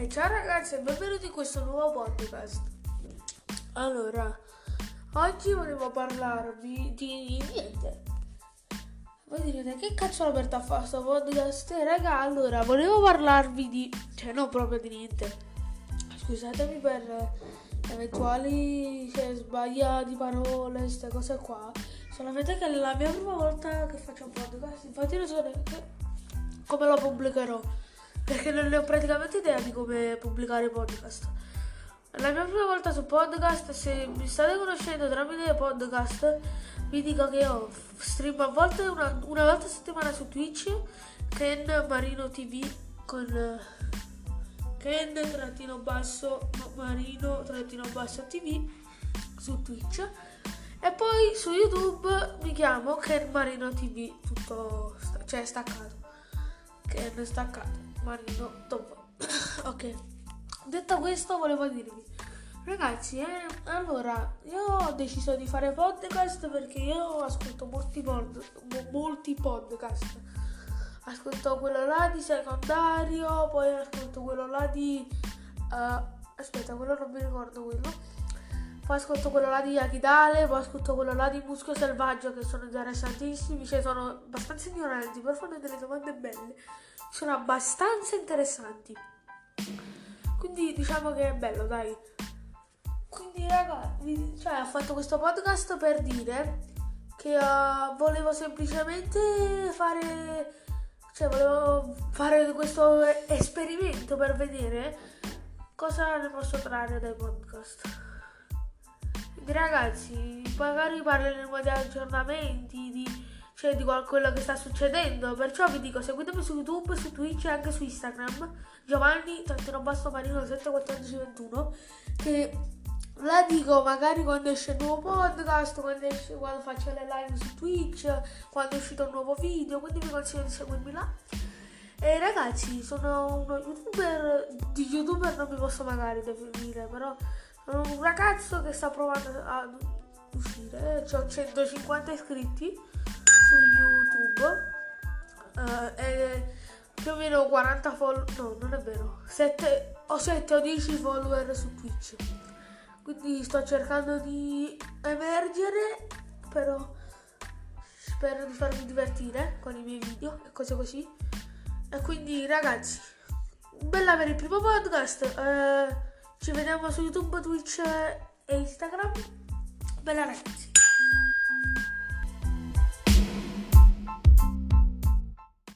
E ciao ragazzi e benvenuti in questo nuovo podcast. Allora, oggi volevo parlarvi di niente. Voi direte che cazzo l'ho aperto a fare questo podcast? Eh, raga, allora, volevo parlarvi di... cioè, non proprio di niente. Scusatemi per eventuali cioè, sbaglia di parole, queste cose qua. Solamente che è la mia prima volta che faccio un podcast, infatti non so neanche come lo pubblicherò perché non ne ho praticamente idea di come pubblicare podcast. È la mia prima volta su podcast, se mi state conoscendo tramite podcast, vi dico che ho stream a volte una, una volta a settimana su Twitch, Ken Marino TV con Ken trattino basso Marino trattino basso TV su Twitch e poi su YouTube mi chiamo Ken Marino TV tutto cioè staccato Ken staccato Marino dopo. ok. Detto questo, volevo dirvi, ragazzi, eh, allora io ho deciso di fare podcast perché io ascolto molti, pod, molti podcast. Ascolto quello là di secondario, poi ascolto quello là di. Uh, aspetta, quello non mi ricordo quello. Poi ascolto quello là di Akidale, poi ascolto quello là di Muschio Selvaggio che sono interessantissimi, cioè sono abbastanza ignoranti, però fanno delle domande belle sono abbastanza interessanti. Quindi diciamo che è bello, dai. Quindi raga, cioè, ho fatto questo podcast per dire che uh, volevo semplicemente fare cioè volevo fare questo esperimento per vedere cosa ne posso trarre dai podcast. Ragazzi, magari parleremo di aggiornamenti, di cioè di quello che sta succedendo. Perciò vi dico, seguitemi su YouTube, su Twitch e anche su Instagram. Giovanni, trattino basso marino 71421. Che la dico magari quando esce il nuovo podcast, quando, esce, quando faccio le live su Twitch, quando è uscito un nuovo video. Quindi vi consiglio di seguirmi là. E ragazzi, sono uno youtuber. Di youtuber non mi posso magari definire, però un ragazzo che sta provando ad uscire. Ho 150 iscritti su YouTube uh, e più o meno 40 follower, no non è vero, 7 o 7 o 10 follower su Twitch. Quindi sto cercando di emergere, però spero di farmi divertire con i miei video e cose così. E quindi ragazzi, bella per il primo podcast. Uh, ci vediamo su YouTube, Twitch e Instagram. Bella ragazzi.